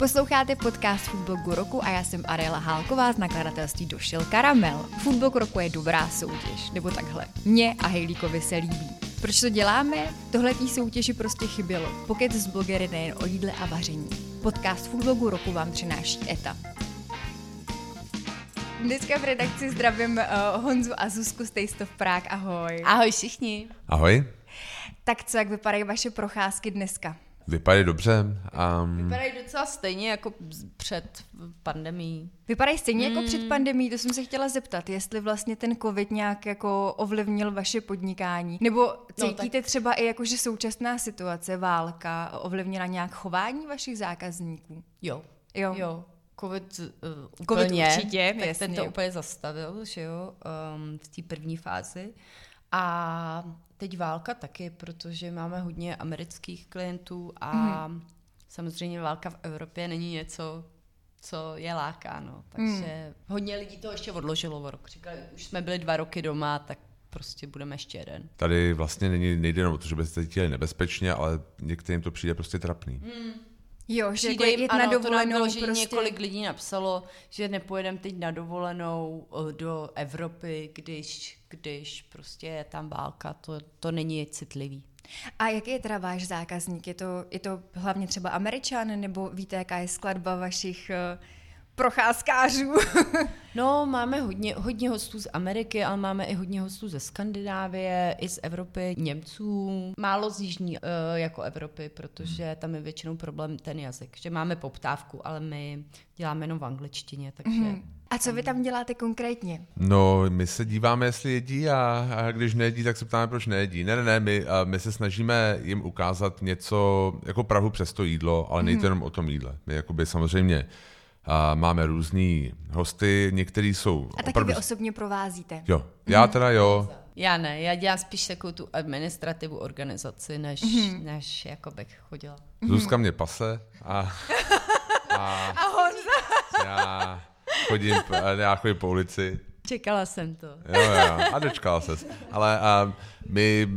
Posloucháte podcast Foodblogu roku a já jsem Ariela Hálková z nakladatelství Došel Karamel. Foodblog roku je dobrá soutěž, nebo takhle. Mně a Hejlíkovi se líbí. Proč to děláme? Tohle tý soutěži prostě chybělo. Pokud z blogery nejen o jídle a vaření. Podcast Foodblogu roku vám přináší ETA. Dneska v redakci zdravím uh, Honzu a Zuzku z Taste of Prague. Ahoj. Ahoj všichni. Ahoj. Tak co, jak vypadají vaše procházky dneska? Vypadají dobře. Um... Vypadají docela stejně jako před pandemí. Vypadají stejně mm. jako před hmm. pandemí, to jsem se chtěla zeptat, jestli vlastně ten covid nějak jako ovlivnil vaše podnikání, nebo no, cítíte no, tak... třeba i jako, že současná situace, válka, ovlivnila nějak chování vašich zákazníků? Jo. Jo. jo. COVID, uh, úplně, COVID určitě, tak ten to úplně zastavil, že jo, um, v té první fázi. A teď válka taky, protože máme hodně amerických klientů a mm. samozřejmě válka v Evropě není něco, co je láká, no. Takže mm. hodně lidí to ještě odložilo o rok. Říkali, už jsme byli dva roky doma, tak prostě budeme ještě jeden. Tady vlastně není, nejde jenom o to, že byste cítili nebezpečně, ale některým to přijde prostě trapný. Mm. Jo, že jako jít ano, na dovolenou. To prostě... několik lidí napsalo, že nepojedeme teď na dovolenou do Evropy, když, když prostě je tam válka. To, to není citlivý. A jaký je teda váš zákazník? Je to, je to hlavně třeba američan, nebo víte, jaká je skladba vašich uh, procházkářů. no, máme hodně, hodně hostů z Ameriky, ale máme i hodně hostů ze Skandinávie, i z Evropy, Němců, málo z Jižní uh, jako Evropy, protože tam je většinou problém ten jazyk, že máme poptávku, ale my děláme jenom v angličtině, takže... Mm-hmm. A co vy tam děláte konkrétně? No, my se díváme, jestli jedí a, a když nejedí, tak se ptáme, proč nejedí. Ne, ne, ne, my, a my se snažíme jim ukázat něco, jako Prahu přes to jídlo, ale mm-hmm. nejde jenom o tom jídle. My jakoby samozřejmě a máme různý hosty, některý jsou... A taky opravdu... vy osobně provázíte. Jo, já mhm. teda jo. Já ne, já dělám spíš takovou tu administrativu organizaci, než, mm-hmm. než jako bych chodila. Zuzka mě pase a... A, a Honza. Já chodím, já chodím po ulici. Čekala jsem to. Jo, jo, a dočkala ses. Ale a my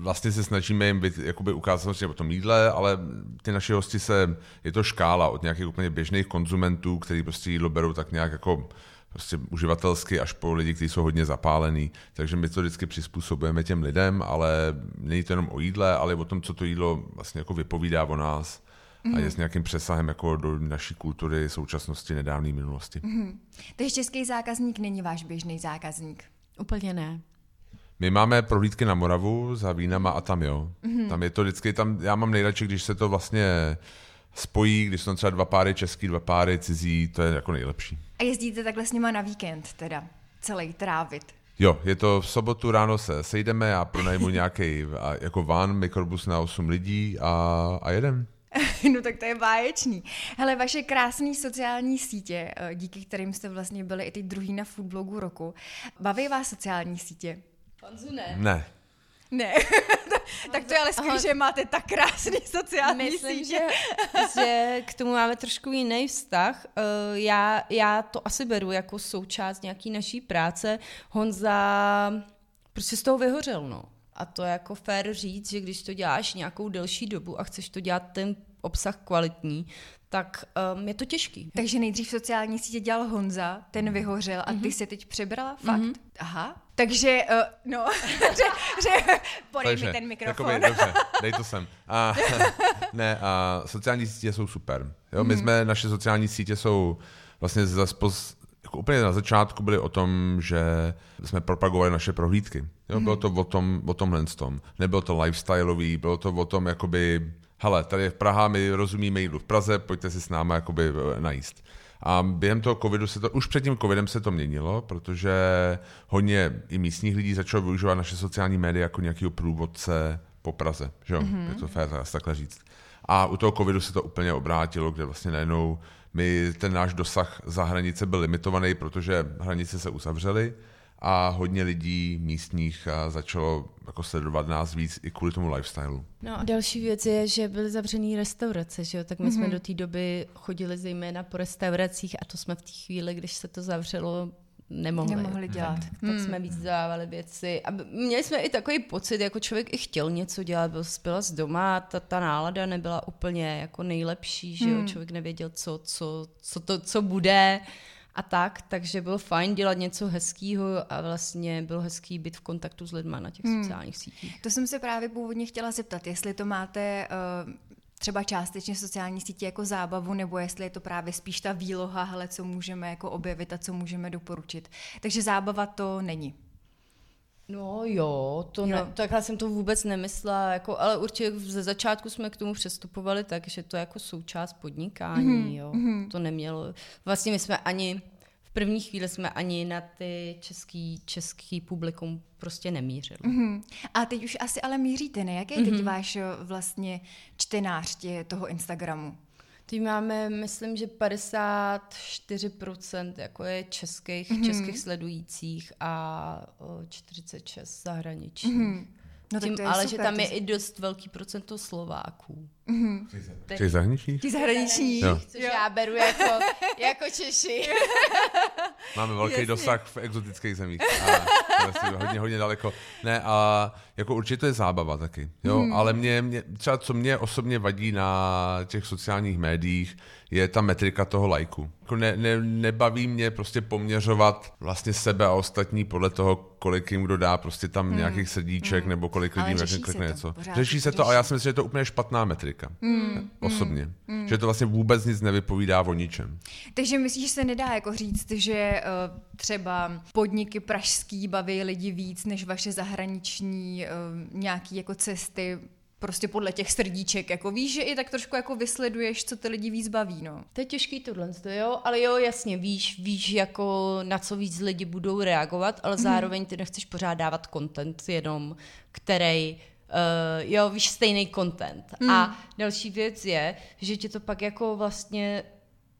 vlastně se snažíme jim být, jakoby ukázat samozřejmě o tom jídle, ale ty naši hosti se, je to škála od nějakých úplně běžných konzumentů, kteří prostě jídlo berou tak nějak jako prostě uživatelsky až po lidi, kteří jsou hodně zapálení. Takže my to vždycky přizpůsobujeme těm lidem, ale není to jenom o jídle, ale o tom, co to jídlo vlastně jako vypovídá o nás mm. a je s nějakým přesahem jako do naší kultury, současnosti, nedávné minulosti. Mm. Takže český zákazník není váš běžný zákazník? Úplně ne. My máme prohlídky na Moravu za vínama a tam jo. Mm-hmm. Tam je to vždycky, tam já mám nejradši, když se to vlastně spojí, když jsou třeba dva páry český, dva páry cizí, to je jako nejlepší. A jezdíte takhle s nima na víkend teda, celý trávit? Jo, je to v sobotu ráno se sejdeme, já pronajmu nějaký jako van, mikrobus na 8 lidí a, a jedem. no tak to je báječný. Hele, vaše krásné sociální sítě, eh, díky kterým jste vlastně byli i ty druhý na foodblogu roku, baví vás sociální sítě? Honzu ne. Ne. Ne. tak to je ale skvělé, že máte tak krásný sociální Myslím, sítě. že, že k tomu máme trošku jiný vztah. Uh, já, já to asi beru jako součást nějaký naší práce. Honza prostě z toho vyhořel, no. A to je jako fér říct, že když to děláš nějakou delší dobu a chceš to dělat ten obsah kvalitní, tak um, je to těžký. Takže nejdřív sociální sítě dělal Honza, ten vyhořel a ty mm-hmm. se teď přebrala? Fakt? Mm-hmm. Aha. Takže, uh, no, že, že podej Takže, mi ten mikrofon. Jakoby, dobře, dej to sem. A, ne, a sociální sítě jsou super. Jo, my mm-hmm. jsme, naše sociální sítě jsou vlastně zase jako úplně na začátku byly o tom, že jsme propagovali naše prohlídky. Jo, mm-hmm. Bylo to o, tom, o tomhle tom. Nebylo to lifestyleový, bylo to o tom, jakoby hele, tady je v Praha, my rozumíme jídlu v Praze, pojďte si s námi jakoby eh, najíst. A během toho covidu se to, už před tím covidem se to měnilo, protože hodně i místních lidí začalo využívat naše sociální média jako nějakého průvodce po Praze, že jo? Mm-hmm. Je to fér takhle říct. A u toho covidu se to úplně obrátilo, kde vlastně najednou my, ten náš dosah za hranice byl limitovaný, protože hranice se uzavřely a hodně lidí místních začalo jako sledovat nás víc i kvůli tomu lifestyleu. No a další věc je, že byly zavřené restaurace, že jo? tak my mm-hmm. jsme mhm. do té doby chodili zejména po restauracích a to jsme v té chvíli, když se to zavřelo, nemohli. Nemohli dělat. Tak, tak jsme víc dávali věci. A měli jsme i takový pocit, jako člověk i chtěl něco dělat, byl, byla z doma, ta, ta nálada nebyla úplně jako nejlepší, že jo, člověk nevěděl, co, co, co, to, co bude a tak, takže bylo fajn dělat něco hezkého a vlastně bylo hezký být v kontaktu s lidmi na těch hmm. sociálních sítích. To jsem se právě původně chtěla zeptat, jestli to máte uh, třeba částečně sociální sítě jako zábavu, nebo jestli je to právě spíš ta výloha, hele, co můžeme jako objevit a co můžeme doporučit. Takže zábava to není. No jo, to jo. Ne, takhle jsem to vůbec nemyslela, jako, ale určitě ze začátku jsme k tomu přestupovali tak, že to je jako součást podnikání, mm-hmm. jo. Mm-hmm. To nemělo, vlastně my jsme ani, v první chvíli jsme ani na ty český, český publikum prostě nemířili. Mm-hmm. A teď už asi ale míříte, ne? Jaký je teď mm-hmm. váš vlastně čtenář tě, toho Instagramu? Teď máme, myslím, že 54% jako je českých, mm-hmm. českých sledujících a 46 zahraničních. Mm-hmm. No, Tím, ale super, že tam je i dost velký procento Slováků. Mm-hmm. Těch zahraničních? Těch zahraničních. Což jo. já beru jako, jako Češi. Máme velký Jasně. dosah v exotických zemích. A vlastně hodně, hodně daleko. Ne, a jako určitě to je zábava taky. Jo? Hmm. Ale mě, mě, třeba co mě osobně vadí na těch sociálních médiích, je ta metrika toho lajku. Jako ne, ne, nebaví mě prostě poměřovat vlastně sebe a ostatní podle toho, kolik jim kdo dá prostě tam hmm. nějakých srdíček, hmm. nebo kolik lidí klikne něco. Pořád, řeší se to, ale já si myslím, že je to úplně špatná metrika. Hmm. Osobně. Hmm. Že to vlastně vůbec nic nevypovídá o ničem. Takže myslíš, že se nedá jako říct, že uh, třeba podniky pražský baví lidi víc než vaše zahraniční uh, nějaký jako cesty prostě podle těch srdíček, jako víš, že i tak trošku jako vysleduješ, co ty lidi víc baví, no. To je těžký tohle, to jo, ale jo, jasně, víš, víš, jako na co víc lidi budou reagovat, ale mm-hmm. zároveň ty nechceš pořád dávat content jenom, který uh, jo, víš, stejný content. Mm. A další věc je, že tě to pak jako vlastně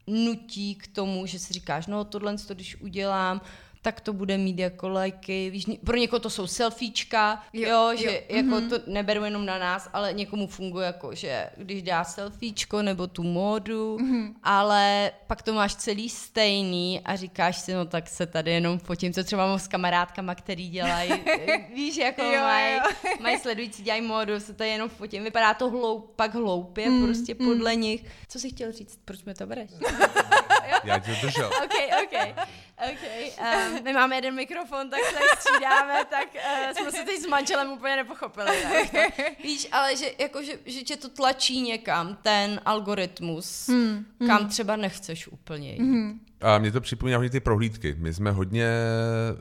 nutí k tomu, že si říkáš, no tohle, to když udělám, tak to bude mít jako lajky. Víš, pro někoho to jsou selfiečka, jo, jo že jo. jako mm-hmm. to neberu jenom na nás, ale někomu funguje jako, že když dá selfiečko nebo tu módu, mm-hmm. ale pak to máš celý stejný a říkáš si, no tak se tady jenom fotím, co třeba mám s kamarádkama, který dělají, víš, jako mají maj sledující, dělají módu, se tady jenom fotím, vypadá to hloup, pak hloupě, mm, prostě mm. podle nich. Co jsi chtěl říct, proč mi to bereš? Já tě držel. OK, OK. OK. Um, my máme jeden mikrofon, tak se střídáme, tak uh, jsme se teď s manželem úplně nepochopili. Ne? Víš, ale že, jako, že, že tě to tlačí někam, ten algoritmus, hmm, kam hmm. třeba nechceš úplně jít. Hmm. A mě to připomíná hodně ty prohlídky. My jsme hodně,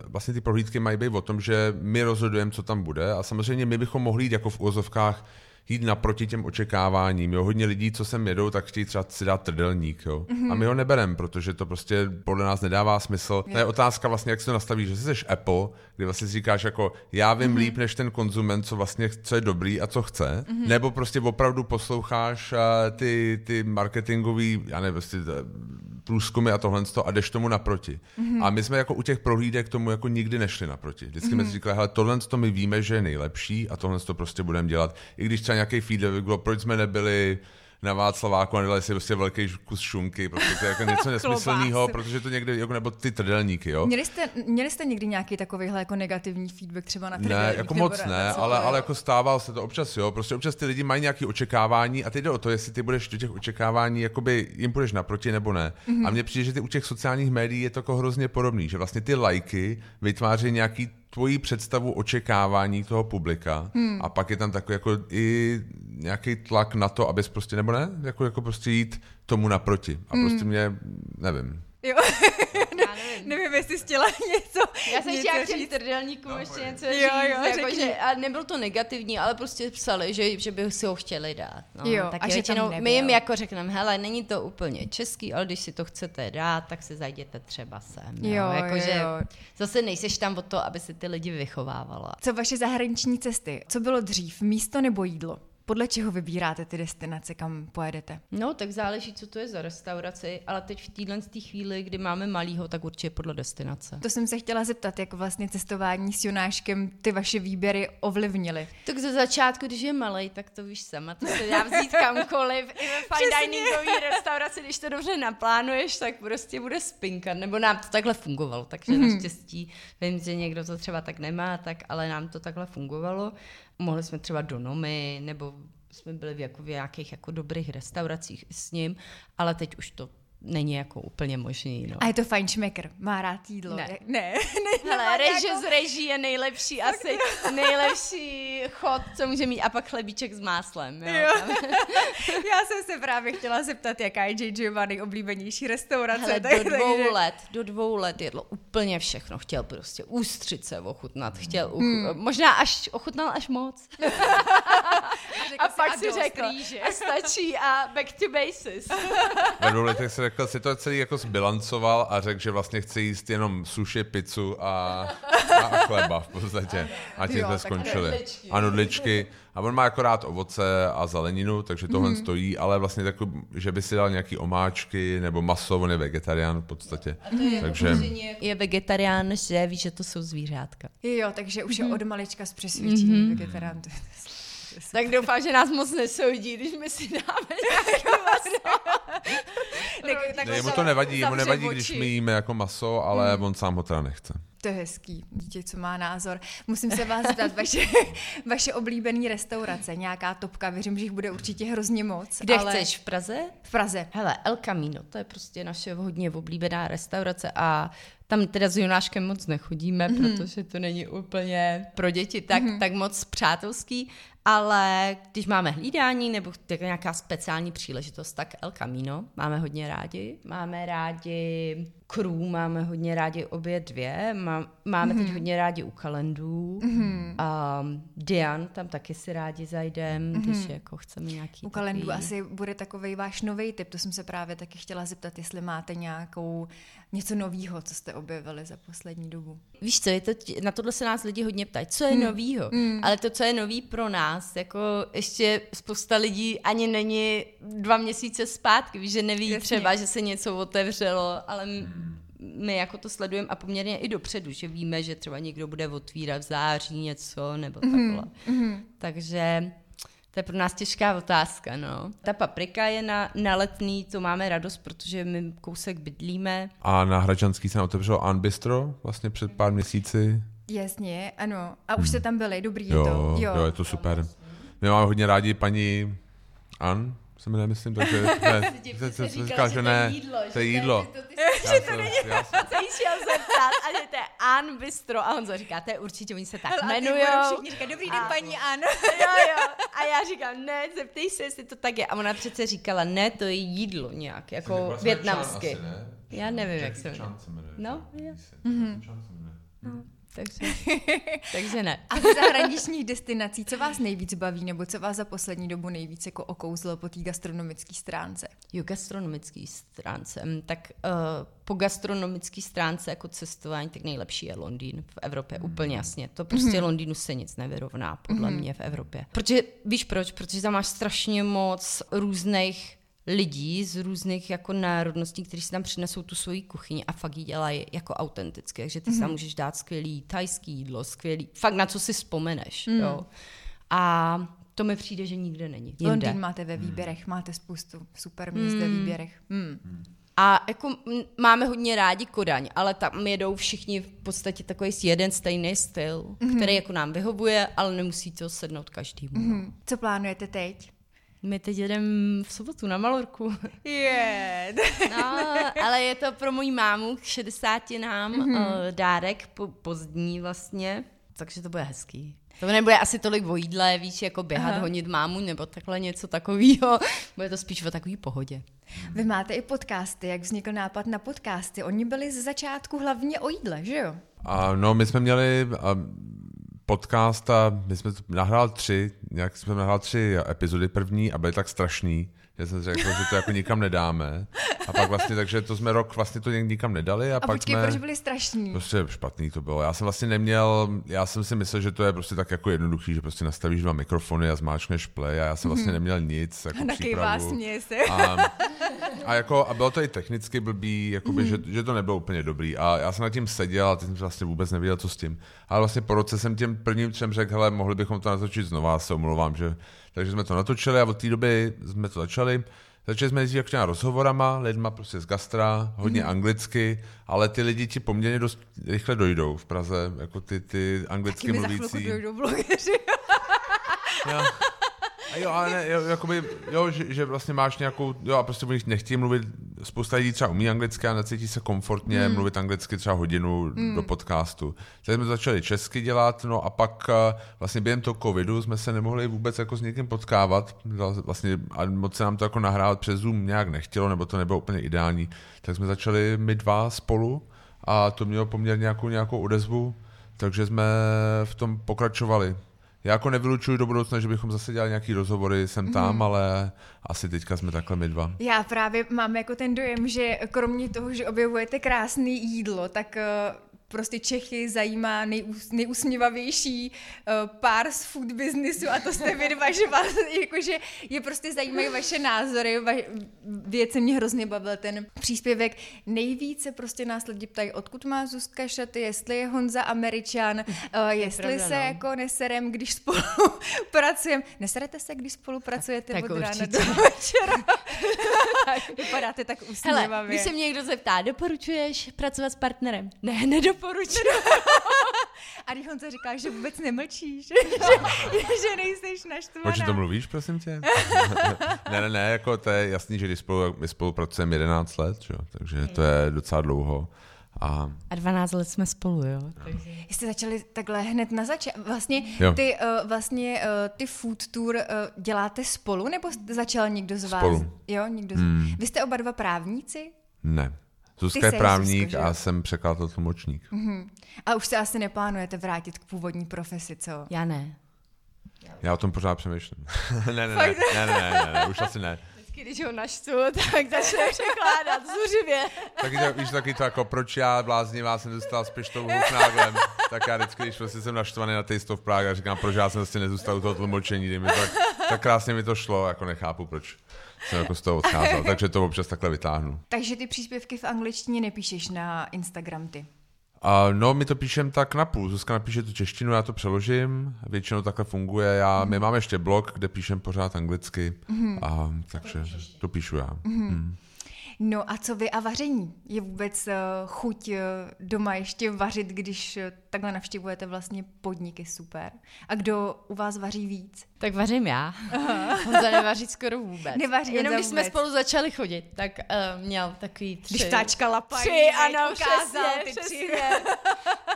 vlastně ty prohlídky mají být o tom, že my rozhodujeme, co tam bude a samozřejmě my bychom mohli jít jako v úvozovkách jít naproti těm očekáváním. Jo. Hodně lidí, co sem jedou, tak chtějí třeba si dát trdelník. Jo. Mm-hmm. A my ho nebereme, protože to prostě podle nás nedává smysl. Je. To je otázka vlastně, jak se to nastaví, že jsi Apple, kdy vlastně si říkáš jako já vím mm-hmm. líp než ten konzument, co vlastně co je dobrý a co chce, mm-hmm. nebo prostě opravdu posloucháš uh, ty, ty marketingový, já nevím, prostě průzkumy a tohle a jdeš tomu naproti. Mm-hmm. A my jsme jako u těch prohlídek tomu jako nikdy nešli naproti. Vždycky mm-hmm. jsme si říkali, hele, tohle to my víme, že je nejlepší a tohle to prostě budeme dělat. I když třeba nějaký feedback bylo, proč jsme nebyli na Václaváku a nedali si prostě velký kus šunky, protože to je jako něco nesmyslného, protože to někdy, jako, nebo ty trdelníky, jo. Měli jste, měli jste někdy nějaký takovýhle jako negativní feedback třeba na trdelník? Ne, jako moc ne, ale, ale jako stával se to občas, jo. Prostě občas ty lidi mají nějaké očekávání a teď jde o to, jestli ty budeš do těch očekávání, jakoby jim půjdeš naproti nebo ne. Mm-hmm. A mně přijde, že ty u těch sociálních médií je to jako hrozně podobný, že vlastně ty lajky vytváří nějaký tvoji představu očekávání toho publika hmm. a pak je tam takový jako i nějaký tlak na to, abys prostě, nebo ne, jako, jako prostě jít tomu naproti. A hmm. prostě mě, nevím. Jo. nevím. nevím, jestli jsi chtěla něco Já jsem chtěla k těm trdelníkům no, ještě něco říct. Jo, jo, jako, že, a nebyl to negativní, ale prostě psali, že, že by si ho chtěli dát. No, jo, tak a že většinou, my jim jako řekneme, hele, není to úplně český, ale když si to chcete dát, tak se zajděte třeba sem. Jo, jo, jako, jo, že jo. Zase nejseš tam o to, aby si ty lidi vychovávala. Co vaše zahraniční cesty? Co bylo dřív, místo nebo jídlo? Podle čeho vybíráte ty destinace, kam pojedete? No, tak záleží, co to je za restauraci, ale teď v téhle chvíli, kdy máme malýho, tak určitě podle destinace. To jsem se chtěla zeptat, jak vlastně cestování s Jonáškem ty vaše výběry ovlivnily. Tak ze začátku, když je malý, tak to víš sama, to se dá vzít kamkoliv. I ve fine diningové restauraci, když to dobře naplánuješ, tak prostě bude spinkat. Nebo nám to takhle fungovalo, takže mm-hmm. naštěstí vím, že někdo to třeba tak nemá, tak ale nám to takhle fungovalo. Mohli jsme třeba do Nomy, nebo jsme byli v, jako v nějakých jako dobrých restauracích s ním, ale teď už to není jako úplně možný. No. A je to fajnšmekr, má rád jídlo. Ne. ne. Hele, reže jako... z reží je nejlepší asi, nejlepší chod, co může mít, a pak chlebíček s máslem. Jo, jo. Já jsem se právě chtěla zeptat, jaká je J. Giovanni oblíbenější restaurace. Hele, tak, do dvou takže... let, do dvou let jedlo úplně všechno. Chtěl prostě ústřice ochutnat, chtěl, uchu... hmm. možná až ochutnal až moc. a, a pak si řekl, a stačí a back to basis. Ve dvou letech se řekl, si to celý jako zbilancoval a řekl, že vlastně chce jíst jenom suši, pizzu a, a chleba v podstatě. A tím jsme skončili. Nudličky. A nudličky. A on má jako rád ovoce a zeleninu, takže tohle mm. stojí, ale vlastně tak, že by si dal nějaký omáčky nebo maso, on je vegetarián v podstatě. A to je takže... Jako je vegetarián, že ví, že to jsou zvířátka. Jo, takže už je mm. od malička z přesvědčení mm-hmm. vegetarián. Tak doufám, že nás moc nesoudí, když my si dáme nějaké maso. tak, ne, mu to nevadí, mu nevadí, oči. když my jíme jako maso, ale hmm. on sám ho teda nechce. To je hezký, dítě, co má názor. Musím se vás zeptat, vaše, vaše oblíbené restaurace, nějaká topka, věřím, že jich bude určitě hrozně moc. Kde ale... chceš, v Praze? V Praze. Hele, El Camino, to je prostě naše hodně oblíbená restaurace a tam teda s Jonáškem moc nechodíme, mm-hmm. protože to není úplně pro děti tak, mm-hmm. tak moc přátelský, ale když máme hlídání nebo nějaká speciální příležitost, tak El Camino máme hodně rádi. Máme rádi crew, máme hodně rádi obě dvě. Má, máme mm-hmm. teď mhm. hodně rádi u kalendů. Mm-hmm. Um, Dian, tam taky si rádi zajdem, mm-hmm. když jako chceme nějaký... U kalendů asi bude takový váš nový typ, to jsem se právě taky chtěla zeptat, jestli máte nějakou něco novýho, co jste objevili za poslední dobu. Víš co, je to, na tohle se nás lidi hodně ptají, co je hmm. novýho, hmm. ale to, co je nový pro nás, jako ještě spousta lidí ani není dva měsíce zpátky, víš, že neví Jasně. třeba, že se něco otevřelo, ale my jako to sledujeme a poměrně i dopředu, že víme, že třeba někdo bude otvírat v září něco nebo mm-hmm. takhle. Mm-hmm. Takže to je pro nás těžká otázka, no. Ta paprika je na, na letný, to máme radost, protože my kousek bydlíme. A na Hradčanský se otevřelo Anbistro vlastně před pár měsíci. Jasně, ano. A už hmm. jste tam byli, dobrý jo, je to. Jo, jo, je to super. My máme hodně rádi paní An, se mi nemyslím, takže ne, ty jsi říkal, že ne, to je jídlo. Že to není, se jí šel zeptat a že to je An Bistro a Honzo říká, to je určitě, oni se tak jmenují. Všichni říkají, dobrý den, paní An. Jo, jo. A já říkám, ne, zeptej se, jestli to tak je. A ona přece říkala, ne, to je jídlo nějak, jako větnamsky. Já nevím, jak se jmenuje. No, jo. No. Takže, takže ne. A z zahraničních destinací, co vás nejvíc baví, nebo co vás za poslední dobu nejvíc jako okouzlo po té gastronomické stránce? Jo, gastronomické stránce. Hm, tak uh, po gastronomické stránce jako cestování, tak nejlepší je Londýn v Evropě, mm. úplně jasně. To prostě mm. Londýnu se nic nevyrovná, podle mm. mě v Evropě. Protože, víš proč? Protože tam máš strašně moc různých lidí z různých jako národností, kteří si tam přinesou tu svoji kuchyni a fakt ji dělají jako autentické, takže ty mm-hmm. si tam mhm. můžeš dát skvělý tajský jídlo, skvělý, fakt na co si vzpomeneš, mm. jo. A to mi přijde, že nikde není. Jinde. Londýn máte ve výběrech, máte spoustu super míst mm. ve výběrech. Mm. A jako máme hodně rádi Kodaň, ale tam jedou všichni v podstatě takový jeden stejný styl, mm-hmm. který jako nám vyhovuje, ale nemusí to sednout každému. Mm-hmm. Co plánujete teď? My teď jedeme v sobotu na Malorku. Je. no, ale je to pro moji mámu k 60 nám mm-hmm. uh, dárek po, pozdní vlastně, takže to bude hezký. To nebude asi tolik o jídle, víš, jako běhat, Aha. honit mámu nebo takhle něco takového. Bude to spíš o takové pohodě. Vy máte i podcasty. Jak vznikl nápad na podcasty? Oni byli z začátku hlavně o jídle, že jo? A, no, my jsme měli a, podcast a my jsme nahrál tři nějak jsme nahrál tři epizody první a byly tak strašný, že jsem řekl, že to jako nikam nedáme. A pak vlastně, takže to jsme rok vlastně to nikam nedali. A, A pak počkej, jsme... proč byli strašní? Prostě špatný to bylo. Já jsem vlastně neměl, já jsem si myslel, že to je prostě tak jako jednoduchý, že prostě nastavíš dva mikrofony a zmáčkneš play a já jsem vlastně neměl nic, jako Taky vás přípravu. směje se. A, a, jako, a bylo to i technicky blbý, jakoby, že, že, to nebylo úplně dobrý. A já jsem nad tím seděl a teď jsem vlastně vůbec nevěděl, co s tím. Ale vlastně po roce jsem těm prvním třem řekl, hele, mohli bychom to natočit znova, se omlouvám, že... Takže jsme to natočili a od té doby jsme to začali. Začali jsme jezdit jako rozhovorama, lidma prostě z gastra, hodně anglicky, ale ty lidi ti poměrně dost rychle dojdou v Praze, jako ty, ty anglicky Taky mi za mluvící. dojdou blogeři. A jo, ale ne, jo, jakoby, jo, že, že, vlastně máš nějakou, jo, a prostě o nich nechtějí mluvit, spousta lidí třeba umí anglicky a necítí se komfortně mm. mluvit anglicky třeba hodinu mm. do podcastu. Tak jsme začali česky dělat, no a pak eh, vlastně během toho covidu jsme se nemohli vůbec jako s někým potkávat, vlastně a moc se nám to jako nahrávat přes Zoom nějak nechtělo, nebo to nebylo úplně ideální, tak jsme začali my dva spolu a to mělo poměrně nějakou, nějakou odezvu, takže jsme v tom pokračovali. Já jako nevylučuju do budoucna, že bychom zase dělali nějaký rozhovory sem tam, mm. ale asi teďka jsme takhle my dva. Já právě mám jako ten dojem, že kromě toho, že objevujete krásné jídlo, tak eh, prostě Čechy zajímá nejús, nejusměvavější uh, pár z food businessu a to jste vy dva, že vás, jakože je prostě zajímají vaše názory, va, věci mě hrozně bavil ten příspěvek. Nejvíce prostě nás lidi ptají, odkud má Zuzka šaty, jestli je Honza Američan, uh, jestli pravda, se no. jako neserem, když spolu pracujeme. Neserete se, když spolupracujete Tak od rána určitě. do večera? Vypadáte tak usměvavě. Hele, když se mě někdo zeptá, doporučuješ pracovat s partnerem? Ne, nedoporučuji. A když Honza říká, že vůbec nemlčíš, že, že nejseš naštvaná. Proč to mluvíš, prosím tě? ne, ne, ne, jako to je jasný, že když spolu, my spolupracujeme 11 let, čo? takže to je docela dlouho. A A 12 let jsme spolu, jo? Jste začali takhle hned na začátku. Vlastně Jo. ty, uh, vlastně, uh, ty food tour uh, děláte spolu, nebo začal někdo z vás? Spolu. Jo, někdo z... Hmm. Vy jste oba dva právníci? ne. Zuzka je právník Zuzko, a jsem překladatel tlumočník. Mm-hmm. A už se asi neplánujete vrátit k původní profesi, co? Já ne. Já o tom pořád přemýšlím. ne, ne, ne, ne, ne, ne, ne, už asi ne. Vždycky, když ho naštvu, tak začne překládat zuřivě. Taky to, víš, taky to jako, proč já bláznivá jsem dostal s pištolou náglem, tak já vždycky, když prostě jsem naštvaný na Taste of Prague a říkám, proč já jsem vlastně nezůstal u toho tlumočení, mi to, tak, tak krásně mi to šlo, jako nechápu, proč jsem jako z toho odcházel, takže to občas takhle vytáhnu. Takže ty příspěvky v angličtině nepíšeš na Instagram ty. A no, my to píšem tak na půl. Zuzka napíše tu češtinu, já to přeložím. Většinou takhle funguje. Já, my máme ještě blog, kde píšem pořád anglicky. A, takže to píšu já. Mm. No a co vy a vaření? Je vůbec uh, chuť uh, doma ještě vařit, když uh, takhle navštěvujete vlastně podniky super? A kdo u vás vaří víc? Tak vařím já. Honza nevaří skoro vůbec. Nevaří Jenom když jsme spolu začali chodit, tak uh, měl takový tři. Když táčka lapají, Tři, ano, ukázal přesně, ty tři. přesně.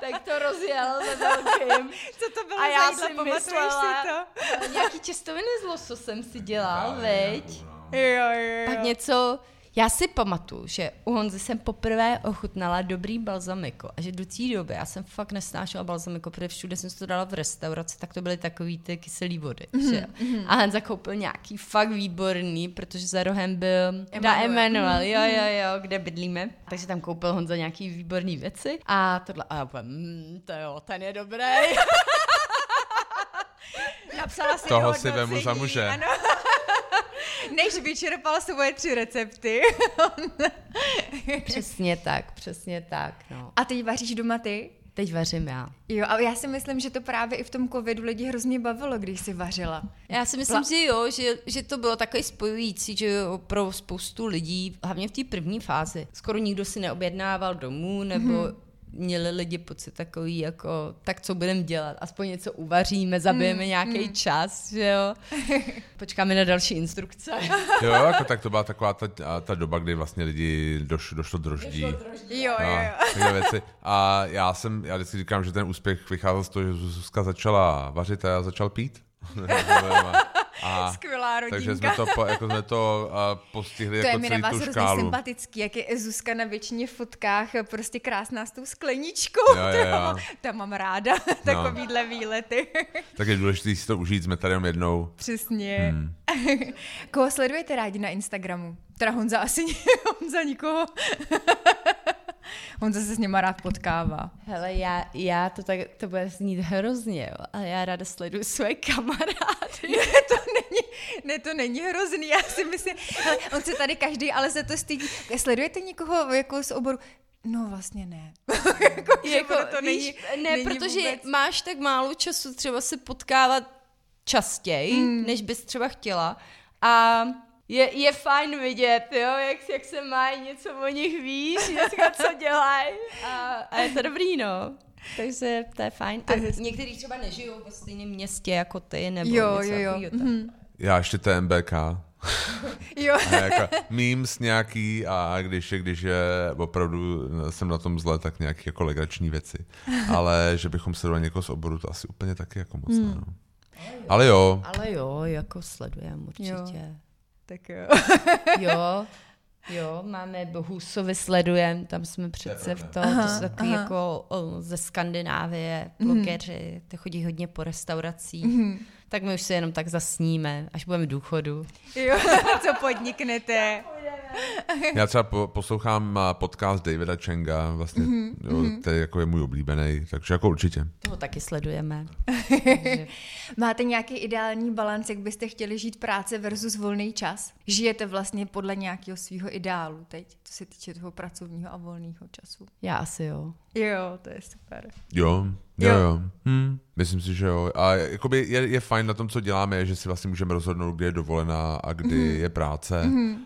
tak to rozjel ve velkým. Co to bylo A já za pamatuješ myslela, si to? nějaký těstoviny z lososem si dělal, veď? Jo, jo, jo. Pak něco, já si pamatuju, že u Honzy jsem poprvé ochutnala dobrý balzamiko a že do té doby já jsem fakt nesnášela balzamiko, protože všude jsem si to dala v restauraci, tak to byly takový ty kyselý vody. Mm-hmm. Že? jo. A Honza koupil nějaký fakt výborný, protože za rohem byl da Emanuel. Emanuel, jo, jo, jo, kde bydlíme. Takže tam koupil Honza nějaký výborný věci a tohle, a já úplně, mm, to jo, ten je dobrý. Napsala si Toho si vemu za muže. Ano. Než vyčerpala svoje tři recepty. přesně tak, přesně tak, no. A teď vaříš doma ty? Teď vařím já. Jo, a já si myslím, že to právě i v tom covidu lidi hrozně bavilo, když si vařila. Já si myslím, Pla- že jo, že, že to bylo takový spojující, že jo, pro spoustu lidí, hlavně v té první fázi. Skoro nikdo si neobjednával domů, nebo mm-hmm. Měli lidi pocit takový jako, tak co budeme dělat, aspoň něco uvaříme, zabijeme mm, nějaký mm. čas, že jo. Počkáme na další instrukce. Jo, jako tak to byla taková ta, ta doba, kdy vlastně lidi doš, došlo droždí. Jo, jo, A, jo. takové věci. A já jsem, já vždycky říkám, že ten úspěch vycházel z toho, že Zuzka začala vařit a já začal pít. A, Skvělá rodinka. takže jsme to, po, jako jsme to uh, postihli To jako je mi na vás hrozně sympatický, jak je Zuzka na většině fotkách prostě krásná s tou skleničkou. Jo, jo, To jo. mám- To mám ráda, takovýhle výlety. Tak je důležité si to užít, jsme tady jenom jednou. Přesně. Hmm. Koho sledujete rádi na Instagramu? Teda Honza asi Honza nikoho. Honza se s něma rád potkává. Hele, já, já to tak, to bude znít hrozně, jo, ale já ráda sleduju své kamarády. Ne, to není, ne, to není hrozný, já si myslím, hele, on se tady každý, ale se to stydí. Sledujete někoho jako z oboru? No vlastně ne. jako, jako, to víš, není, ne, není protože vůbec... máš tak málo času třeba se potkávat častěji, mm. než bys třeba chtěla. A je, je fajn vidět, jo, jak, jak se mají, něco o nich víš, dneska co dělají. A, a je to dobrý, no. Takže to je fajn. A někteří třeba nežijou ve stejném městě jako ty, nebo Jo, něco jo, jo. Mhm. Já ještě TMBK. Jo. A jako memes nějaký a když je, když je opravdu jsem na tom zle, tak nějaký jako legrační věci. Ale že bychom sledovali někoho z oboru, to asi úplně taky jako moc Hmm. ne, no. Ale jo, Ale jo, jako sledujem určitě. Jo. Tak jo. Jo, jo, máme Bohusovi sledujem, tam jsme přece v to, to jsou takový jako o, ze Skandinávie, blogeři, ty chodí hodně po restauracích, tak my už se jenom tak zasníme, až budeme v důchodu. jo. Co podniknete? já třeba po, poslouchám a, podcast Davida Chenga, vlastně, Mhm, jo, který jako je můj oblíbený, takže jako určitě. Toho taky sledujeme. Máte nějaký ideální balans, jak byste chtěli žít práce versus volný čas? Žijete vlastně podle nějakého svého ideálu teď, co se týče toho pracovního a volného času? Já asi jo. Jo, to je super. Jo, jo, Jo. jo. Hm, myslím si, že jo. A jakoby je, je fajn na tom, co děláme, že si vlastně můžeme rozhodnout, kdy je dovolená a kdy Mhm. mm. je práce. Mm.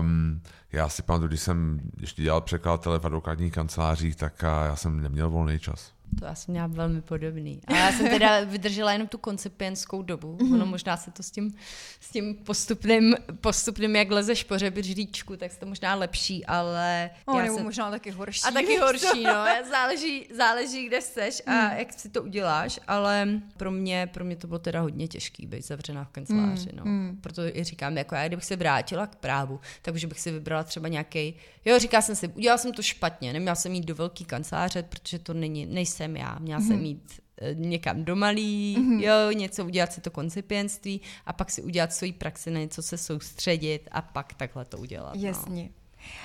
Um, já si pamatuju, když jsem ještě dělal překladatele v advokátních kancelářích, tak a já jsem neměl volný čas. To já jsem měla velmi podobný. A já jsem teda vydržela jenom tu koncipientskou dobu. Ono možná se to s tím, s tím postupným, postupným, jak lezeš po žebříčku, tak se to možná lepší, ale O, já nebo jsem... možná taky horší. A taky horší, no. Záleží, záleží, kde seš a jak si to uděláš, ale pro mě, pro mě to bylo teda hodně těžký být zavřená v kanceláři, no. Proto i říkám, jako já kdybych se vrátila k právu, tak už bych si vybrala třeba nějaký. jo, říkala jsem si, udělala jsem to špatně, neměla jsem jít do velký kanceláře, protože to není, nejsem já, měla jsem jít eh, někam do malý, jo, něco udělat si to koncipienství a pak si udělat svoji praxi, na něco se soustředit a pak takhle to udělat. No. Jasně.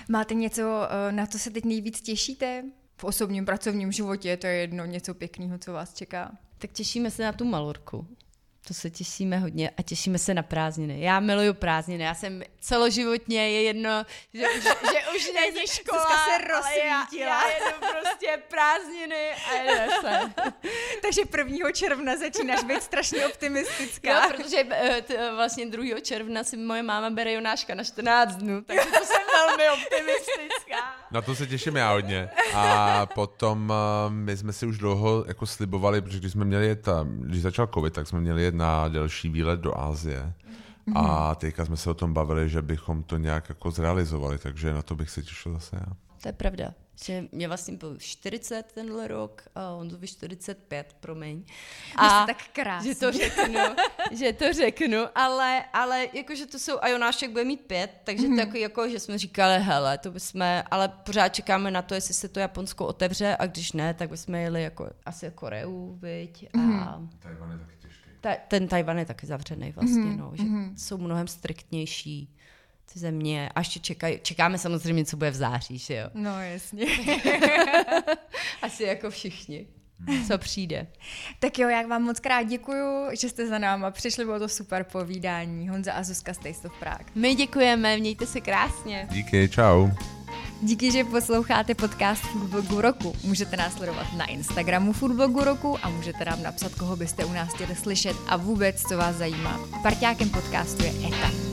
Máte něco, eh, na co se teď nejvíc těšíte? V osobním pracovním životě to je jedno něco pěkného, co vás čeká. Tak těšíme se na tu malorku. To se těšíme hodně a těšíme se na prázdniny. Já miluju prázdniny. Já jsem celoživotně je jedno, že, že, že už není škola, se ale já, rozsvítila. já jedu prostě prázdniny a jede se. Takže 1. června začínáš být strašně optimistická. Jo, protože eh, t, vlastně 2. června si moje máma bere Jonáška na 14 dnů, takže to jsem velmi optimistická. Na to se těším já hodně. A potom uh, my jsme si už dlouho jako slibovali, protože když jsme měli jet, a, když začal covid, tak jsme měli jet na delší výlet do Ázie. A teďka jsme se o tom bavili, že bychom to nějak jako zrealizovali, takže na to bych se těšil zase já. To je pravda. Že mě vlastně bylo 40 tenhle rok a on to by 45, promiň. Jste tak krásný. Že to řeknu, že to řeknu, ale, ale jakože to jsou, a Jonášek bude mít pět, takže mm-hmm. tak jako, že jsme říkali, hele, to bychom, ale pořád čekáme na to, jestli se to Japonsko otevře a když ne, tak bychom jeli jako, asi Koreu, viď, a mm-hmm. Tajvan je taky těžký. ta, ten Tajvan je taky zavřený vlastně, mm-hmm. no, že jsou mnohem striktnější ty země a ještě čekaj, čekáme samozřejmě, co bude v září, že jo. No jasně. Asi jako všichni, co přijde. tak jo, já vám moc krát děkuju, že jste za náma přišli, bylo to super povídání. Honza a Zuzka z Taste of Prague. My děkujeme, mějte se krásně. Díky, čau. Díky, že posloucháte podcast Foodblogu roku. Můžete nás sledovat na Instagramu Foodblogu roku a můžete nám napsat, koho byste u nás chtěli slyšet a vůbec, co vás zajímá. Parťákem podcastu je ETA.